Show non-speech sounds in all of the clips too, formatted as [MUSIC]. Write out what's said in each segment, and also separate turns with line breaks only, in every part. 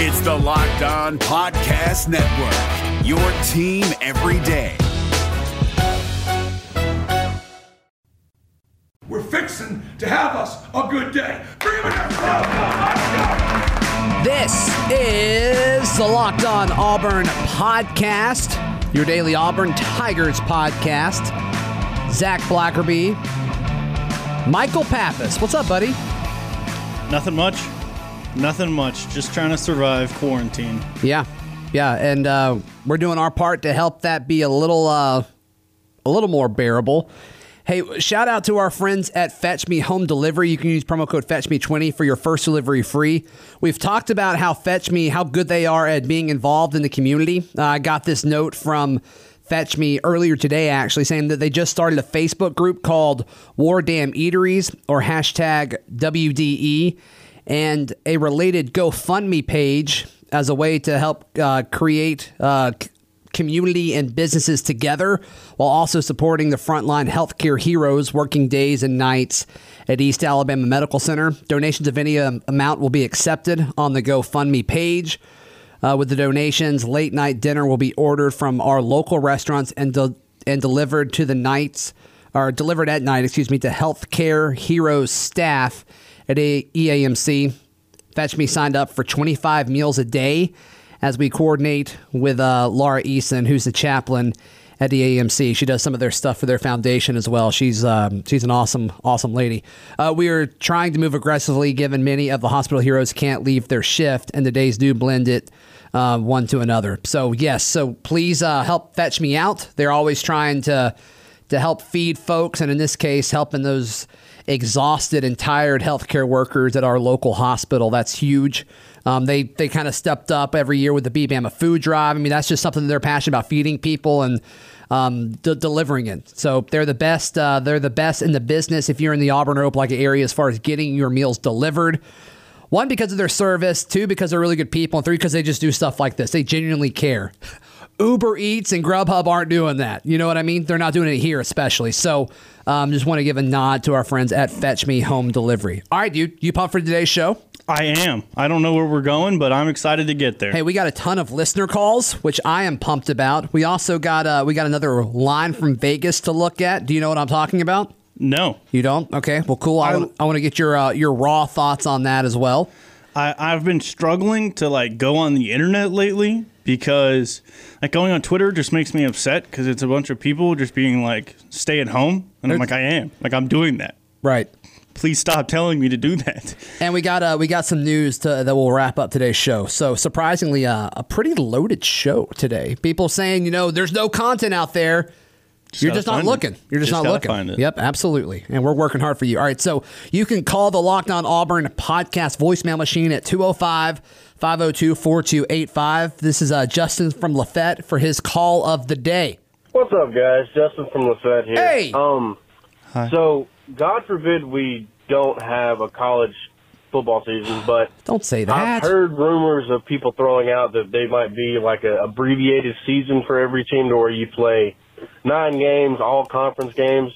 It's the Locked On Podcast Network, your team every day.
We're fixing to have us a good day. Bring him in
This is the Locked On Auburn podcast, your daily Auburn Tigers podcast. Zac Blackerby, Michael Pappas. What's up, buddy?
Nothing much. Nothing much. Just trying to survive quarantine.
Yeah, yeah, and uh, we're doing our part to help that be a little, uh, a little more bearable. Hey, shout out to our friends at Fetch Me Home Delivery. You can use promo code Fetch Me 20 for your first delivery free. We've talked about how Fetch Me, how good they are at being involved in the community. Uh, I got this note from Fetch Me earlier today, actually, saying that they just started a Facebook group called War Damn Eateries or hashtag WDE and a related GoFundMe page as a way to help uh, create uh, community and businesses together while also supporting the frontline healthcare heroes working days and nights at East Alabama Medical Center. Donations of any um, amount will be accepted on the GoFundMe page. Uh, with the donations, late night dinner will be ordered from our local restaurants and de- and delivered to the nights or delivered at night, excuse me, to healthcare heroes staff at EAMC. Fetch Me signed up for 25 meals a day as we coordinate with uh, Laura Eason, who's the chaplain at the AMC. She does some of their stuff for their foundation as well. She's um, she's an awesome awesome lady. Uh, we are trying to move aggressively, given many of the hospital heroes can't leave their shift, and the days do blend it uh, one to another. So yes, so please uh, help fetch me out. They're always trying to to help feed folks, and in this case, helping those exhausted and tired healthcare workers at our local hospital. That's huge. Um, they they kind of stepped up every year with the BBAMA food drive. I mean, that's just something they're passionate about feeding people and um, de- delivering it. So they're the best. Uh, they're the best in the business. If you're in the Auburn or Opelika area, as far as getting your meals delivered. One because of their service. Two because they're really good people. And three because they just do stuff like this. They genuinely care. Uber Eats and Grubhub aren't doing that. You know what I mean? They're not doing it here, especially. So, um, just want to give a nod to our friends at Fetch Me Home Delivery. All right, dude, you pumped for today's show?
I am. I don't know where we're going, but I'm excited to get there.
Hey, we got a ton of listener calls, which I am pumped about. We also got uh, we got another line from Vegas to look at. Do you know what I'm talking about?
No,
You don't? Okay, well, cool. I,
I-
I want to get your uh, your raw thoughts on that as well.
I, I've been struggling to like go on the internet lately because like going on Twitter just makes me upset because it's a bunch of people just being like, "Stay at home," and I'm like, "I am. Like, I'm doing that.
Right.
Please stop telling me to do that." [LAUGHS]
And we got uh, we got some news to, that will wrap up today's show. So surprisingly, uh, a pretty loaded show today. People saying, you know, there's no content out there. You're just not
find it.
looking. You're just,
Just
not looking. Yep, absolutely. And we're working hard for you. All right, so you can call the Locked On Auburn podcast voicemail machine at 205 502 4285. This is uh, Justin from Lafayette for his call of the day.
What's up, guys? Justin from Lafayette here.
Hey!
Um, so God forbid we don't have a college football season, but [SIGHS]
Don't say that.
I've heard rumors of people throwing out that they might be like a abbreviated season for every team, to where you play nine games, all conference games.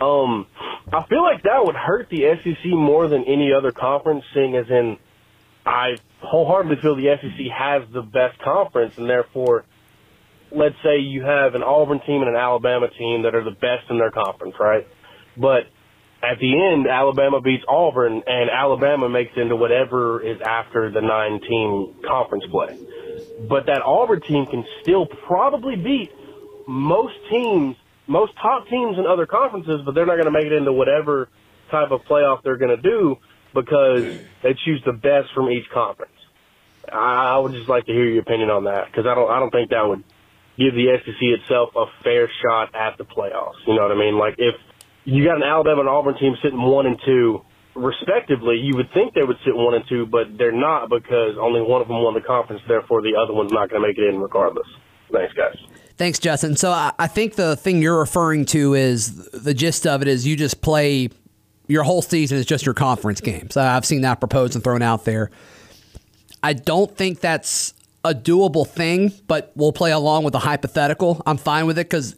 Um, I feel like that would hurt the SEC more than any other conference, seeing as in I wholeheartedly feel the SEC has the best conference, and therefore, let's say you have an Auburn team and an Alabama team that are the best in their conference, right? But at the end, Alabama beats Auburn, and Alabama makes into whatever is after the nine team conference play. But that Auburn team can still probably beat most teams, most top teams in other conferences, but they're not going to make it into whatever type of playoff they're going to do because they choose the best from each conference. I would just like to hear your opinion on that because I don't, I don't think that would give the SEC itself a fair shot at the playoffs. You know what I mean? Like if you got an Alabama and Auburn team sitting one and two respectively, you would think they would sit one and two, but they're not because only one of them won the conference. Therefore, the other one's not going to make it in regardless. Thanks, guys.
Thanks, Justin. So I, think the thing you're referring to is the gist of it is you just play your whole season is just your conference games. I've seen that proposed and thrown out there. I don't think that's a doable thing, but we'll play along with the hypothetical. I'm fine with it because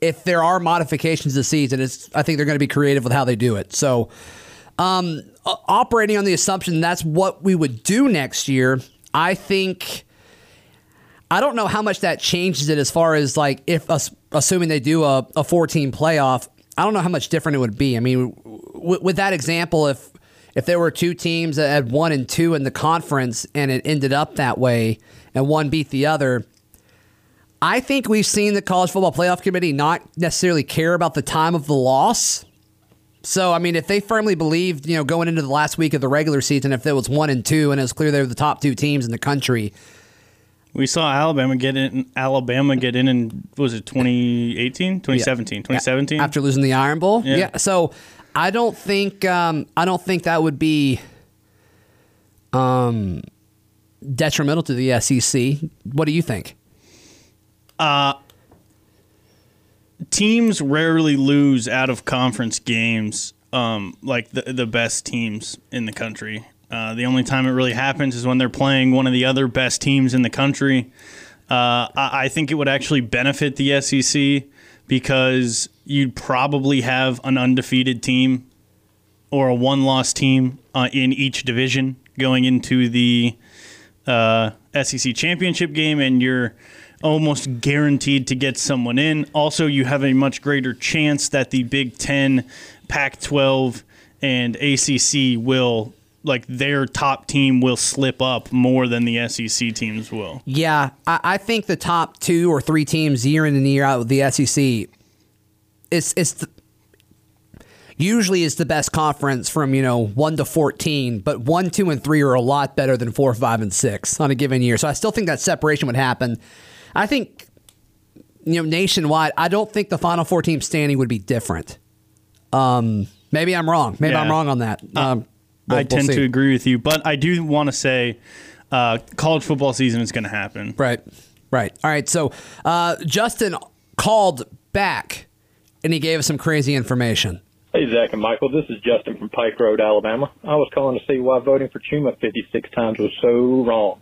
if there are modifications this season, it's I think they're going to be creative with how they do it. So, um, operating on the assumption that's what we would do next year, I think I don't know how much that changes it as far as like if assuming they do a, a 14 playoff. I don't know how much different it would be. I mean, w- with that example, if if there were two teams that had one and two in the conference and it ended up that way and one beat the other, I think we've seen the college football playoff committee not necessarily care about the time of the loss. So, I mean, if they firmly believed, you know, going into the last week of the regular season, if there was one and two and it was clear they were the top two teams in the country,
We saw Alabama get in. Alabama get in in was it 2018, 2017, 2017?
after losing the Iron Bowl.
Yeah.
So I don't think um, I don't think that would be um, detrimental to the SEC. What do you think?
teams rarely lose out of conference games um, like the, the best teams in the country. Uh, the only time it really happens is when they're playing one of the other best teams in the country. Uh, I, I think it would actually benefit the SEC because you'd probably have an undefeated team or a one loss team uh, in each division going into the uh, SEC championship game, and you're almost guaranteed to get someone in. Also, you have a much greater chance that the Big Ten, Pac 12, and ACC will, like, their top team will slip up more than the SEC teams will.
Yeah, I, I think the top two or three teams year in and year out with the SEC, it's it's the, usually is the best conference from you know one to fourteen, but one, two, and three are a lot better than four, five, and six on a given year. So I still think that separation would happen. I think you know nationwide, I don't think the final four team standing would be different. Um, maybe I'm wrong. Maybe I'm wrong on that. Um, we'll-
I
we'll
tend
see.
to agree with you, but I do want to say uh, college football season is going to happen.
Right. Right. All right. So uh, Justin called back and he gave us some crazy information.
Hey, Zac and Michael. This is Justin from Pike Road, Alabama. I was calling to see why voting for Chuma 56 times was so wrong.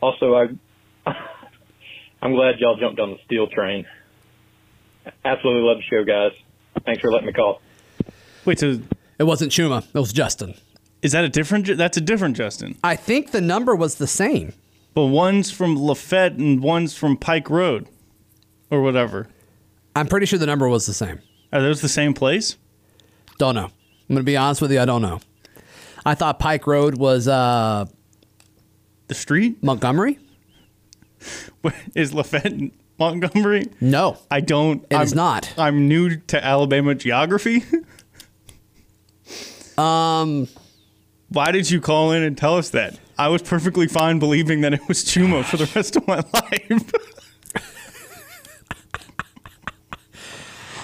Also, I, [LAUGHS] I'm glad y'all jumped on the steel train. Absolutely love the show, guys. Thanks for letting me call.
Wait, so
It wasn't Chuma. It was Justin.
Is that a different? That's a different Justin.
I think the number was the same.
But one's from Lafayette and one's from Pike Road, or whatever.
I'm pretty sure the number was the same.
Are those the same place?
Don't know. I'm going to be honest with you. I don't know. I thought Pike Road was uh,
The street
Montgomery. [LAUGHS]
is Lafayette Montgomery.
No.
I don't.
It
I'm,
is not.
I'm new to Alabama geography. [LAUGHS]
Um,
Why did you call in and tell us that? I was perfectly fine believing that it was Chuma for the rest of my [LAUGHS] life.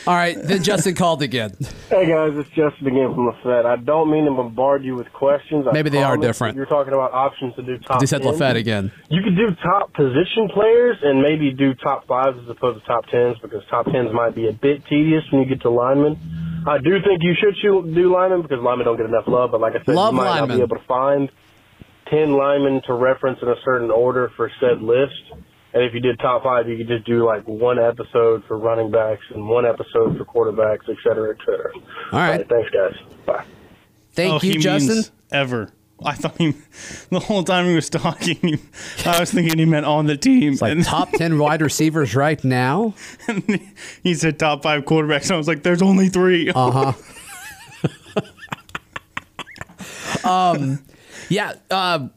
all right. Then Justin called again.
Hey guys, it's Justin again from the Fed. I don't mean to bombard you with questions. I
Maybe they are different.
You're talking about options to do top.
He said
10.
Lafayette again.
You could do top position players and maybe do top fives as opposed to top tens because top tens might be a bit tedious when you get to linemen. I do think you should shoot- do linemen because linemen don't get enough love. But like I said,
Love
you might
linemen.
not be able to find ten linemen to reference in a certain order for said list. And if you did top five, you could just do like one episode for running backs and one episode for quarterbacks, et cetera, et cetera.
All right.
thanks, guys. Bye.
Thank
oh,
you,
he
Justin.
means ever. I thought he, the whole time he was talking, he, I was thinking he meant on the team.
It's like
and,
top 10 wide receivers right now. [LAUGHS]
he said top five quarterbacks. And I was like, there's only three.
Uh huh. [LAUGHS] um, Yeah, uh,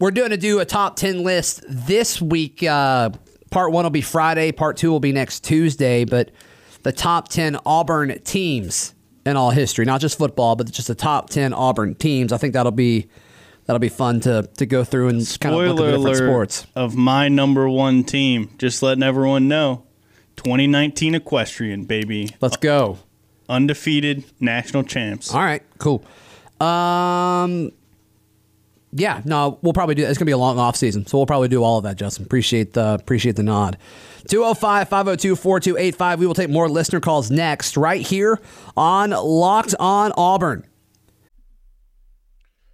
we're going to do a top 10 list this week. Uh, part one will be Friday, part two will be next Tuesday, but the top 10 Auburn teams in all history, not just football, but just the top 10 Auburn teams. I think that'll be. That'll be fun to, to go through and kind of look at
Spoiler
the different sports.
of my number one team. Just letting everyone know. 2019 Equestrian, baby.
Let's go.
Undefeated national champs.
All right, cool. Um, yeah, no, we'll probably do. It's gonna be a long off season, so we'll probably do all of that. Justin, appreciate the appreciate the nod. 205-502-4285. We will take more listener calls next, right here on Locked On Auburn.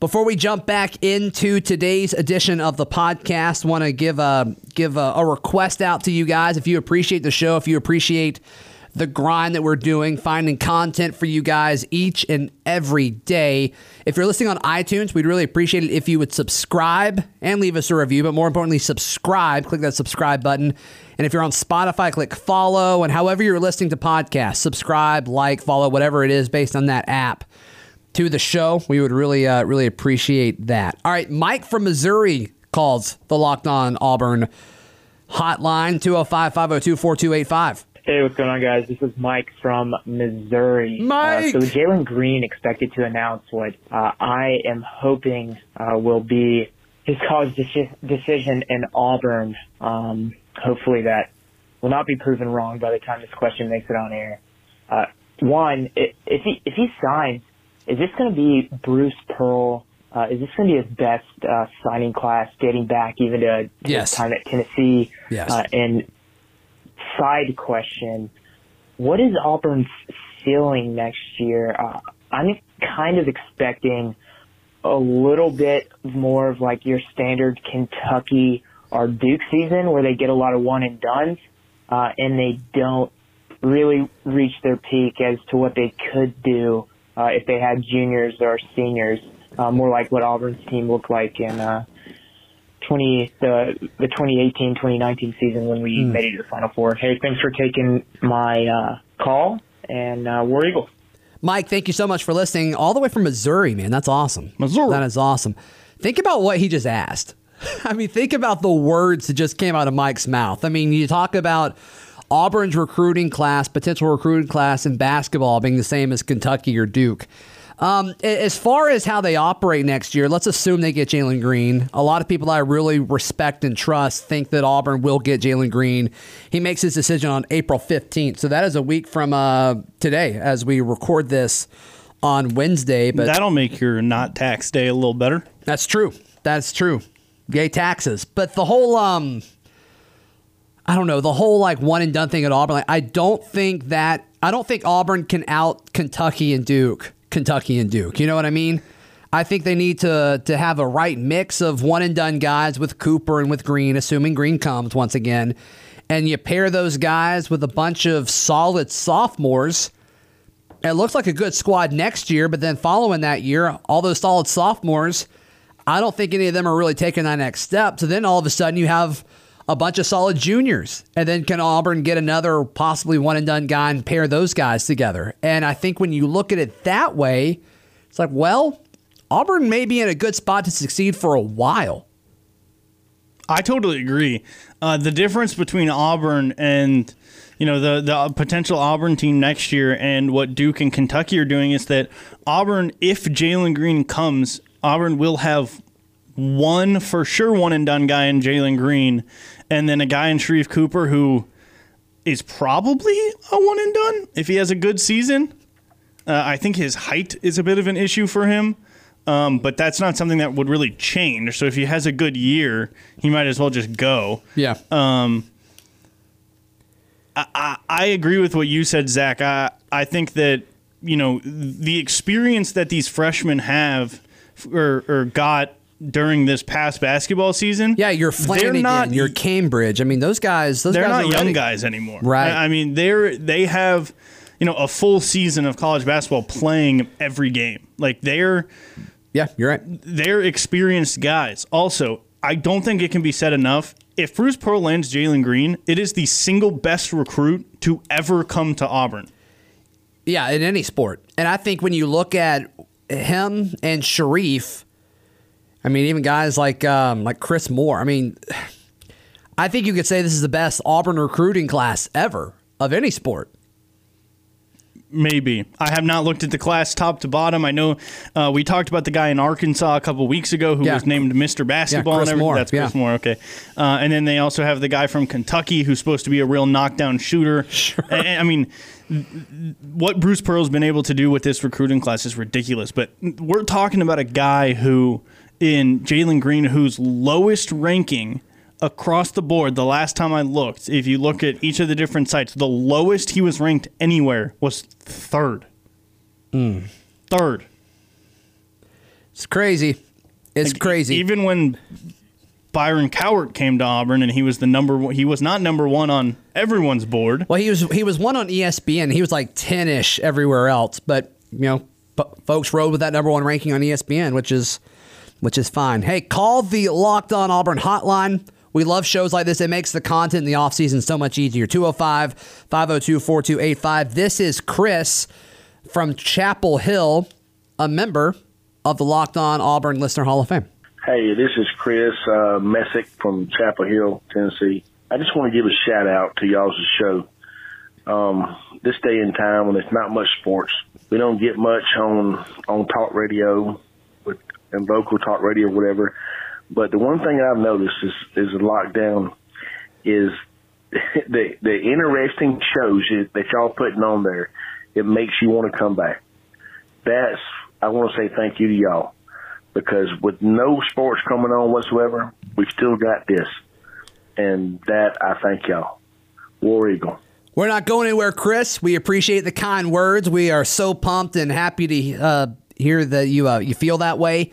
Before we jump back into today's edition of the podcast, want to give a give a, a, request out to you guys. If you appreciate the show, if you appreciate the grind that we're doing, finding content for you guys each and every day. If you're listening on iTunes, we'd really appreciate it if you would subscribe and leave us a review. But more importantly, subscribe. Click that subscribe button. And if you're on Spotify, click follow. And however you're listening to podcasts, subscribe, like, follow, whatever it is based on that app to the show. We would really, uh, really appreciate that. All right, Mike from Missouri calls the Locked On Auburn hotline 205 502 4285.
Hey, what's going on, guys? This is Mike from Missouri.
Mike!
Uh, so Jalen Green expected to announce what uh, I am hoping uh, will be his college de- decision in Auburn. Um, hopefully that will not be proven wrong by the time this question makes it on air. Uh, one, if he if he signs is this going to be Bruce Pearl? Uh, is this going to be his best uh, signing class, dating back even to
yes.
his time at Tennessee?
Yes.
Uh, and side question: What is Auburn's ceiling next year? Uh, I'm kind of expecting a little bit more of like your standard Kentucky or Duke season, where they get a lot of one and duns, uh, and they don't really reach their peak as to what they could do uh, if they had juniors or seniors, uh, more like what Auburn's team looked like in uh, 20 the the 2018 2019 season when we mm. made it to the Final Four. Hey, thanks for taking my uh, call, and uh, War Eagle.
Mike, thank you so much for listening all the way from Missouri, man. That's awesome.
Missouri.
That is awesome. Think about what he just asked. [LAUGHS] I mean, think about the words that just came out of Mike's mouth. I mean, you talk about Auburn's recruiting class, potential recruiting class in basketball being the same as Kentucky or Duke. Um, as far as how they operate next year, let's assume they get Jalen Green. A lot of people I really respect and trust think that Auburn will get Jalen Green. He makes his decision on April 15th. So that is a week from uh, today as we record this on Wednesday. But
That'll make your not tax day a little better.
That's true. That's true. Gay taxes. But the whole. Um, I don't know the whole like one and done thing at Auburn. Like, I don't think that I don't think Auburn can out Kentucky and Duke. Kentucky and Duke. You know what I mean? I think they need to to have a right mix of one and done guys with Cooper and with Green, assuming Green comes once again, and you pair those guys with a bunch of solid sophomores. It looks like a good squad next year, but then following that year, all those solid sophomores, I don't think any of them are really taking that next step. So then all of a sudden you have a bunch of solid juniors. And then can Auburn get another possibly one and done guy and pair those guys together? And I think when you look at it that way, it's like, well, Auburn may be in a good spot to succeed for a while.
I totally agree. Uh, the difference between Auburn and you know the the potential Auburn team next year and what Duke and Kentucky are doing is that Auburn, if Jalen Green comes, Auburn will have one for sure one and done guy in Jalen Green, and then a guy in Sharife Cooper who is probably a one and done if he has a good season. Uh, I think his height is a bit of an issue for him, um, but that's not something that would really change. So if he has a good year, he might as well just go.
Yeah.
Um, I, I, I agree with what you said, Zac. I I think that you know the experience that these freshmen have or, or got during this past basketball season.
Yeah, you're Flanigan, not, you're Cambridge. I mean, those guys, those
they're
guys
not young
ready.
guys anymore.
Right.
I mean, they're they have you know a full season of college basketball playing every game. Like they're
yeah, you're right.
They're experienced guys. Also, I don't think it can be said enough. If Bruce Pearl lands Jalen Green, it is the single best recruit to ever come to Auburn.
Yeah, in any sport. And I think when you look at him and Sharife, I mean, even guys like um, like Chris Moore. I mean, [SIGHS] I think you could say this is the best Auburn recruiting class ever of any sport.
Maybe. I have not looked at the class top to bottom. I know uh, we talked about the guy in Arkansas a couple weeks ago who
Yeah.
was named Mr. Basketball. And everything.
Moore.
That's Chris
Yeah.
Moore. Okay. Uh, and then they also have the guy from Kentucky who's supposed to be a real knockdown shooter. [LAUGHS] Sure. I mean, what Bruce Pearl's been able to do with this recruiting class is ridiculous. But we're talking about a guy who, in Jalen Green, whose lowest ranking across the board, the last time I looked, if you look at each of the different sites, the lowest he was ranked anywhere was third. Hmm. Third.
It's crazy. It's crazy.
Even when Byron Cowart came to Auburn and he was the number one, he was not number one on everyone's board.
Well, he was he was one on ESPN. He was like ten ish everywhere else, but you know, p- folks rode with that number one ranking on ESPN, which is which is fine. Hey, call the Locked On Auburn hotline. We love shows like this. It makes the content in the offseason so much easier. 205 502 4285. This is Chris from Chapel Hill, a member of the Locked On Auburn Listener Hall of Fame.
Hey, this is Chris uh, Messick from Chapel Hill, Tennessee. I just want to give a shout out to y'all's show. Um, this day and time when there's not much sports, we don't get much on on talk radio and vocal talk radio, whatever. But the one thing I've noticed is is the lockdown is [LAUGHS] the the interesting shows that y'all putting on there. It makes you want to come back. That's I want to say thank you to y'all because with no sports coming on whatsoever, we've still got this, and that I thank y'all. War Eagle.
We're not going anywhere, Chris. We appreciate the kind words. We are so pumped and happy to uh, hear that you uh, you feel that way.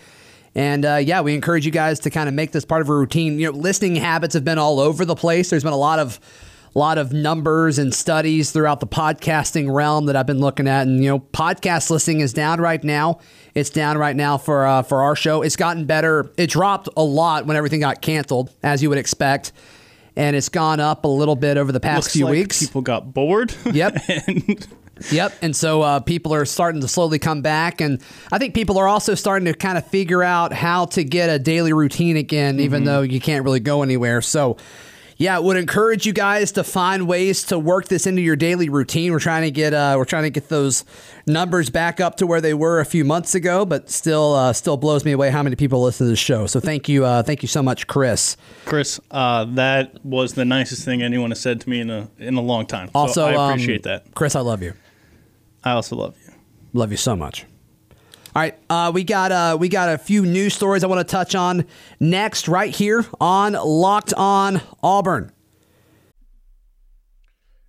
And uh, yeah, we encourage you guys to kind of make this part of a routine. You know, listening habits have been all over the place. There's been a lot of lot of numbers and studies throughout the podcasting realm that I've been looking at, and you know, podcast listening is down right now. It's down right now for uh, for our show. It's gotten better. It dropped a lot when everything got canceled, as you would expect, and it's gone up a little bit over the past
Looks
few
like
weeks.
people got bored.
Yep. [LAUGHS]
and
Yep. And so uh, people are starting to slowly come back. And I think people are also starting to kind of figure out how to get a daily routine again, even
Mm-hmm.
though you can't really go anywhere. So, yeah, I would encourage you guys to find ways to work this into your daily routine. We're trying to get uh, we're trying to get those numbers back up to where they were a few months ago, but still uh, still blows me away how many people listen to the show. So thank you, uh, thank you so much, Chris.
Chris, uh, that was the nicest thing anyone has said to me in a in a long time. So
Also,
I
um,
appreciate that.
Chris. I love you.
I also love you.
Love you so much. All right, uh, we got uh, we got a few news stories I want to touch on next, right here on Locked On Auburn.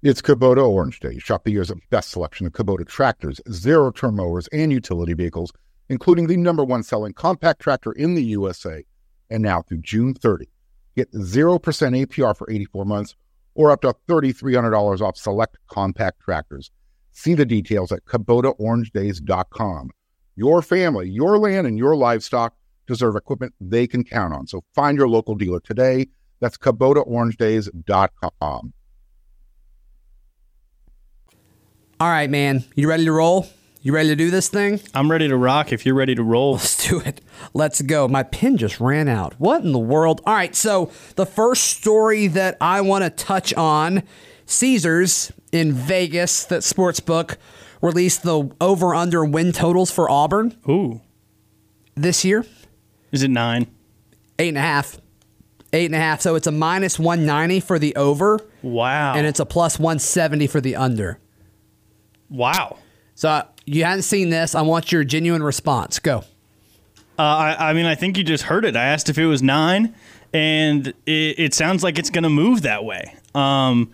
It's Kubota Orange Day. Shop the year's best selection of Kubota tractors, zero turn mowers, and utility vehicles, including the number one selling compact tractor in the USA. And now through June 30, get 0% APR for 84 months or up to $3,300 off select compact tractors. See the details at KubotaOrangeDays.com. Your family, your land, and your livestock deserve equipment they can count on. So find your local dealer today. That's KubotaOrangeDays.com.
All right, man, you ready to roll? You ready to do this thing?
I'm ready to rock if you're ready to roll.
Let's do it. Let's go. My pen just ran out. What in the world? All right, so the first story that I want to touch on Caesars in Vegas, that sports book, released the over under win totals for Auburn
Ooh.
this year.
Is it nine?
Eight and a half. Eight and a half. So it's a minus 190 for the over,
Wow.
and it's a plus 170 for the under.
wow.
So uh, you hadn't seen this. I want your genuine response. Go.
Uh, I, I mean, I think you just heard it. I asked if it was nine, and it, it sounds like it's going to move that way. Um,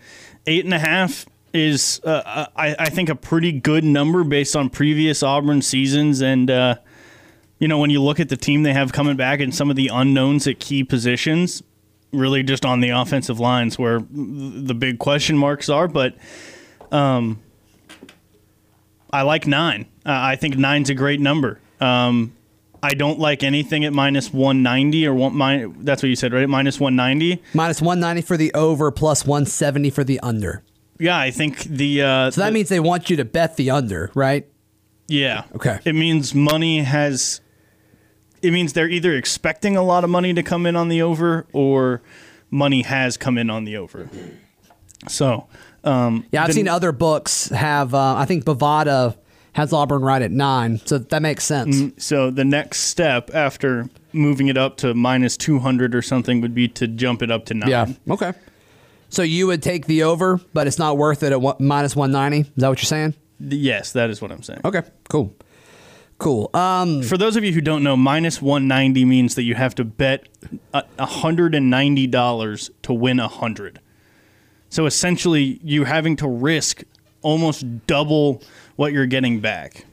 eight and a half is, uh, I, I think, a pretty good number based on previous Auburn seasons. And, uh, you know, when you look at the team they have coming back and some of the unknowns at key positions, really just on the offensive lines where the big question marks are. But um, I like nine. Uh, I think nine's a great number. Um, I don't like anything at minus 190 or one, that's what you said, right? Minus 190.
Minus 190 for the over, plus 170 for the under.
Yeah, I think the. Uh,
So that
the-
means they want you to bet the under, right?
Yeah.
Okay.
It means money has. It means they're either expecting a lot of money to come in on the over or money has come in on the over. So Um,
Yeah, I've
the-
seen other books have. Uh, I think Bovada has Auburn right at nine, so that makes sense.
So the next step after moving it up to minus 200 or something would be to jump it up to nine.
Yeah. Okay. So you would take the over, but it's not worth it at one, minus one ninety. Is that what you're saying?
Yes, that is what I'm saying.
Okay. Cool. Cool. Um,
For those of you who don't know, minus 190 means that you have to bet a- $190 to win 100. So essentially, you're having to risk almost double what you're getting back.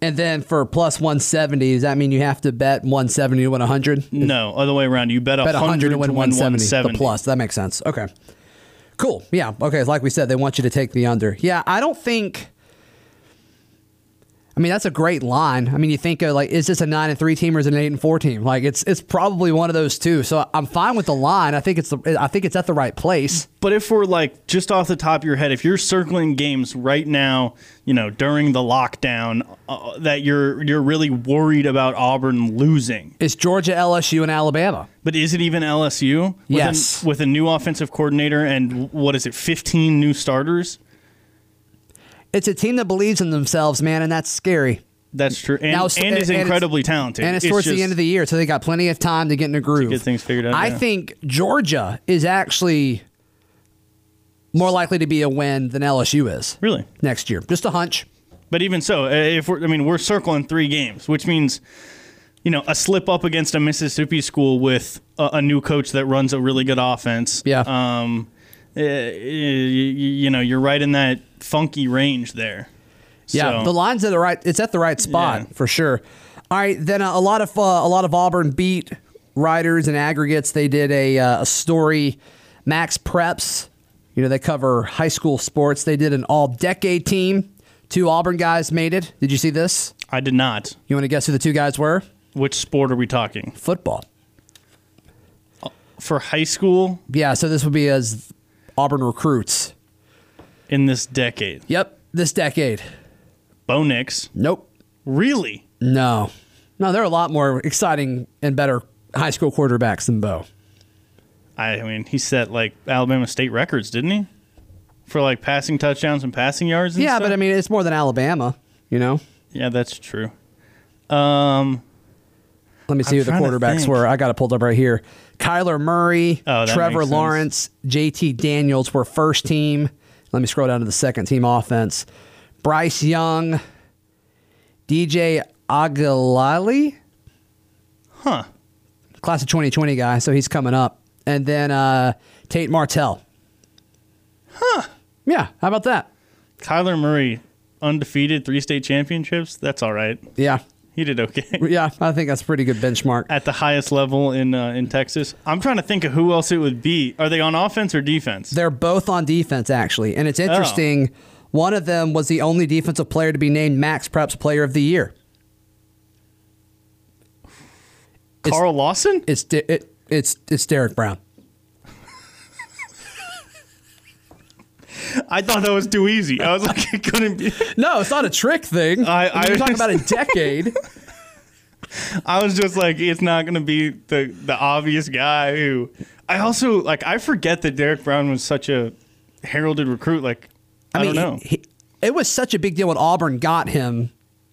and then for plus one seventy, does that mean you have to bet one seventy to win hundred?
No, other way around. You bet,
Bet
100
100 to win 170.
170.
The plus. That makes sense. Okay. Cool. Yeah. Okay. Like we said, they want you to take the under. Yeah. I don't think. I mean, that's a great line. I mean, you think of like, is this a nine and three team or is it an eight and four team? Like, it's it's probably one of those two. So I'm fine with the line. I think it's the I think it's at the right place.
But if we're like just off the top of your head, if you're circling games right now, you know, during the lockdown, uh, that you're you're really worried about Auburn losing.
It's Georgia, LSU, and Alabama.
But is it even LSU? With
Yes.
A, with a new offensive coordinator and what is it, 15 new starters?
It's a team that believes in themselves, man, and that's scary.
That's true. And,
Now,
and
and
is
it's-
incredibly talented.
And it's, towards the end of the year, so they got plenty of time to get in a groove.
get things figured out,
I
yeah.
think Georgia is actually more likely to be a win than LSU is.
Really?
Next year. Just a hunch.
But even so, uh, if we're, I mean, we're circling three games, which means, you know, a slip up against a Mississippi school with a, a new coach that runs a really good offense.
Yeah.
Um, you, you know, you're right in that funky range there.
Yeah,
So-
the line's at the right. It's at the right spot
Yeah.
for sure. All right, then uh, a lot of uh, a lot of Auburn beat writers and aggregates. They did a, uh, a story. Max Preps, you know, they cover high school sports. They did an all decade team. Two Auburn guys made it. Did you see this?
I did not.
You want to guess who the two guys were?
Which sport are we talking?
Football.
For high school
Yeah, so this would be as Auburn recruits.
in this decade?
Yep, this decade.
Bo Nix.
Nope.
Really?
No. No, there are a lot more exciting and better high school quarterbacks than Bo.
I, mean, he set like Alabama state records, didn't he? For like passing touchdowns and passing yards. And
Yeah,
stuff?
but I mean, it's more than Alabama, you know?
yeah, that's true. Um,
Let me see
I'm
who the quarterbacks were. I got it pulled up right here. Kyler Murray,
Oh,
Trevor. Lawrence, JT Daniels were first team. Let me scroll down to the second team offense. Bryce Young, DJ Uiagalelei,
huh?
class of 2020 guy, so he's coming up. And then uh, Tate Martell.
Huh?
Yeah, how about that?
Kyler Murray, undefeated, three state championships. That's all right.
Yeah. [LAUGHS]
He did okay. [LAUGHS]
Yeah, I think that's a pretty good benchmark.
At the highest level in uh, in Texas. I'm trying to think of who else it would be. Are they on offense or defense?
They're both on defense, actually. And it's
Oh.
interesting. One of them was the only defensive player to be named Max Preps Player of the Year.
Carl Lawson?
It's it, it's it's Derrick Brown.
I thought that was too easy. I was like, [LAUGHS] it couldn't be.
No, it's not a trick thing.
I-
I, you're talking about a decade. [LAUGHS]
I was just like, it's not going to be the the obvious guy who. I also like. I forget that Derrick Brown was such a heralded recruit. Like, I,
mean,
don't know.
he- it was such a big deal when Auburn got him.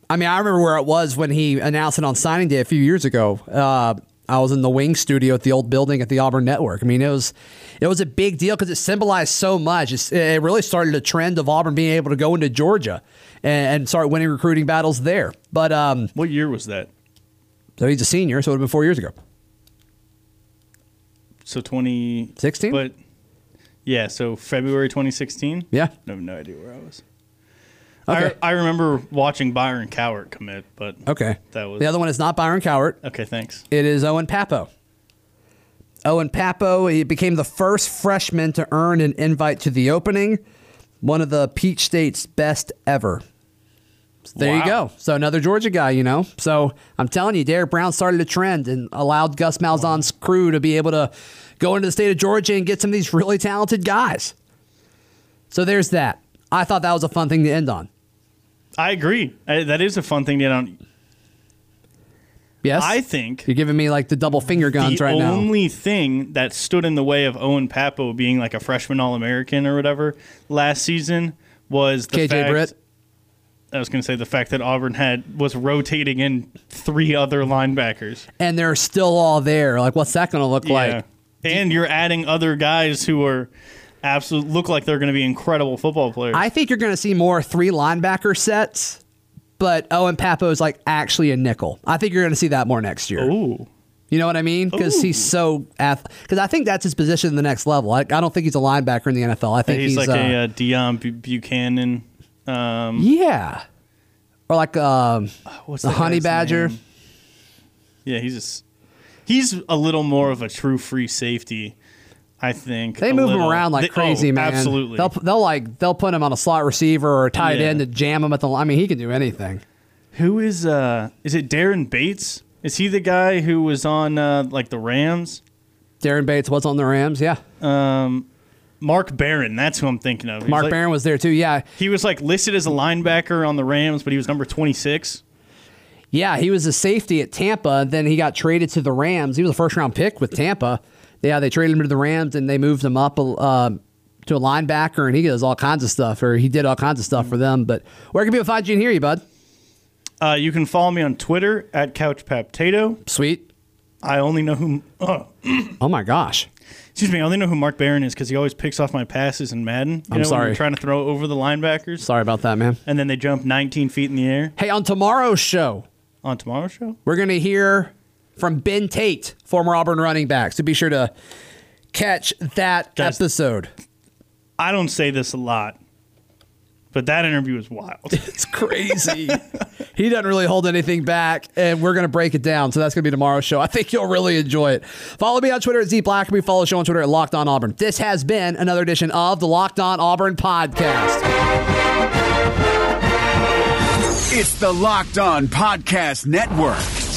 I mean, I remember where it was when he announced it on signing day a few years ago. Uh, I was in the wing studio at the old building at the Auburn Network. I mean, it was it was a big deal because it symbolized so much. It's, it really started a trend of Auburn being able to go into Georgia and, and start winning recruiting battles there. But um,
what year was that?
So he's a senior, so it would have been four years ago.
So 2016? But yeah, so February 2016?
Yeah.
I have no idea where I was.
Okay.
I, I remember watching Byron Cowart commit, but
Okay.
that was
The other one is not Byron Cowart.
Okay, thanks.
It is Owen Pappoe. Owen Pappoe he became the first freshman to earn an invite to the opening, one of the Peach State's best ever. So there you go. So another Georgia guy, you know. So I'm telling you, Derrick Brown started a trend and allowed Gus Malzahn's crew to be able to go into the state of Georgia and get some of these really talented guys. So there's that. I thought that was a fun thing to end on.
I agree. I, that is a fun thing to don't.
Yes.
I think
You're giving me like the double finger guns
the
right now.
The only thing that stood in the way of Owen Pappoe being like a freshman All American or whatever last season was the
KJ
fact.
Britt.
I was going to say the fact that Auburn had was rotating in three other linebackers.
And they're still all there. Like, what's that going to look like?
and you're adding other guys who are absolute look like they're going to be incredible football players.
I think you're going to see more three linebacker sets, but Owen Pappoe is like actually a nickel. I think you're going to see that more next year.
Ooh.
You know what I mean? Because he's so because I think that's his position in the next level. I, I don't think he's a linebacker in the NFL. I think
he's,
he's,
like
uh,
a uh, Deone Bu- Bucannon. Um,
yeah, or like um, [SIGHS]
what's
the honey badger.
name? Yeah, he's just, he's a little more of a true free safety. I think
They move him around like
They-
crazy,
oh,
man.
Absolutely.
They'll they'll like they'll put him on a slot receiver or a tight
Yeah.
end to jam him at the. I mean, he can do anything.
Who is uh? Is it Daren Bates? Is he the guy who was on uh, like the Rams?
Daren Bates was on the Rams. Yeah,
Um, Mark Barron. That's who I'm thinking of. He's
Mark
like-
Barron was there too. Yeah,
He was like listed as a linebacker on the Rams, but he was number 26.
Yeah, he was a safety at Tampa. Then he got traded to the Rams. He was a first round pick with Tampa. Yeah, they traded him to the Rams and they moved him up uh, to a linebacker, and he does all kinds of stuff, or he did all kinds of stuff for them. But where can people find you and hear you, bud?
Uh, you can follow me on Twitter at CouchPaptato.
Sweet.
I only know who. Oh, [CLEARS THROAT]
Oh my gosh.
excuse me. I only know who Mark Barron is because he always picks off my passes in Madden. You
I'm
know,
sorry.
Trying to throw over the linebackers,
Sorry about that, man.
and then they jump 19 feet in the air
Hey, on tomorrow's show,
on tomorrow's show.
we're going to hear from Ben Tate, former Auburn running back. So be sure to catch that
Guys-
episode.
I don't say this a lot, but that interview is wild. [LAUGHS]
It's crazy. he doesn't really hold anything back, and we're going to break it down. So that's going to be tomorrow's show. I think you'll really enjoy it. Follow me on Twitter at Z Blackerby. Follow the show on Twitter at Locked On Auburn. This has been another edition of the Locked On Auburn podcast.
It's the Locked On Podcast Network,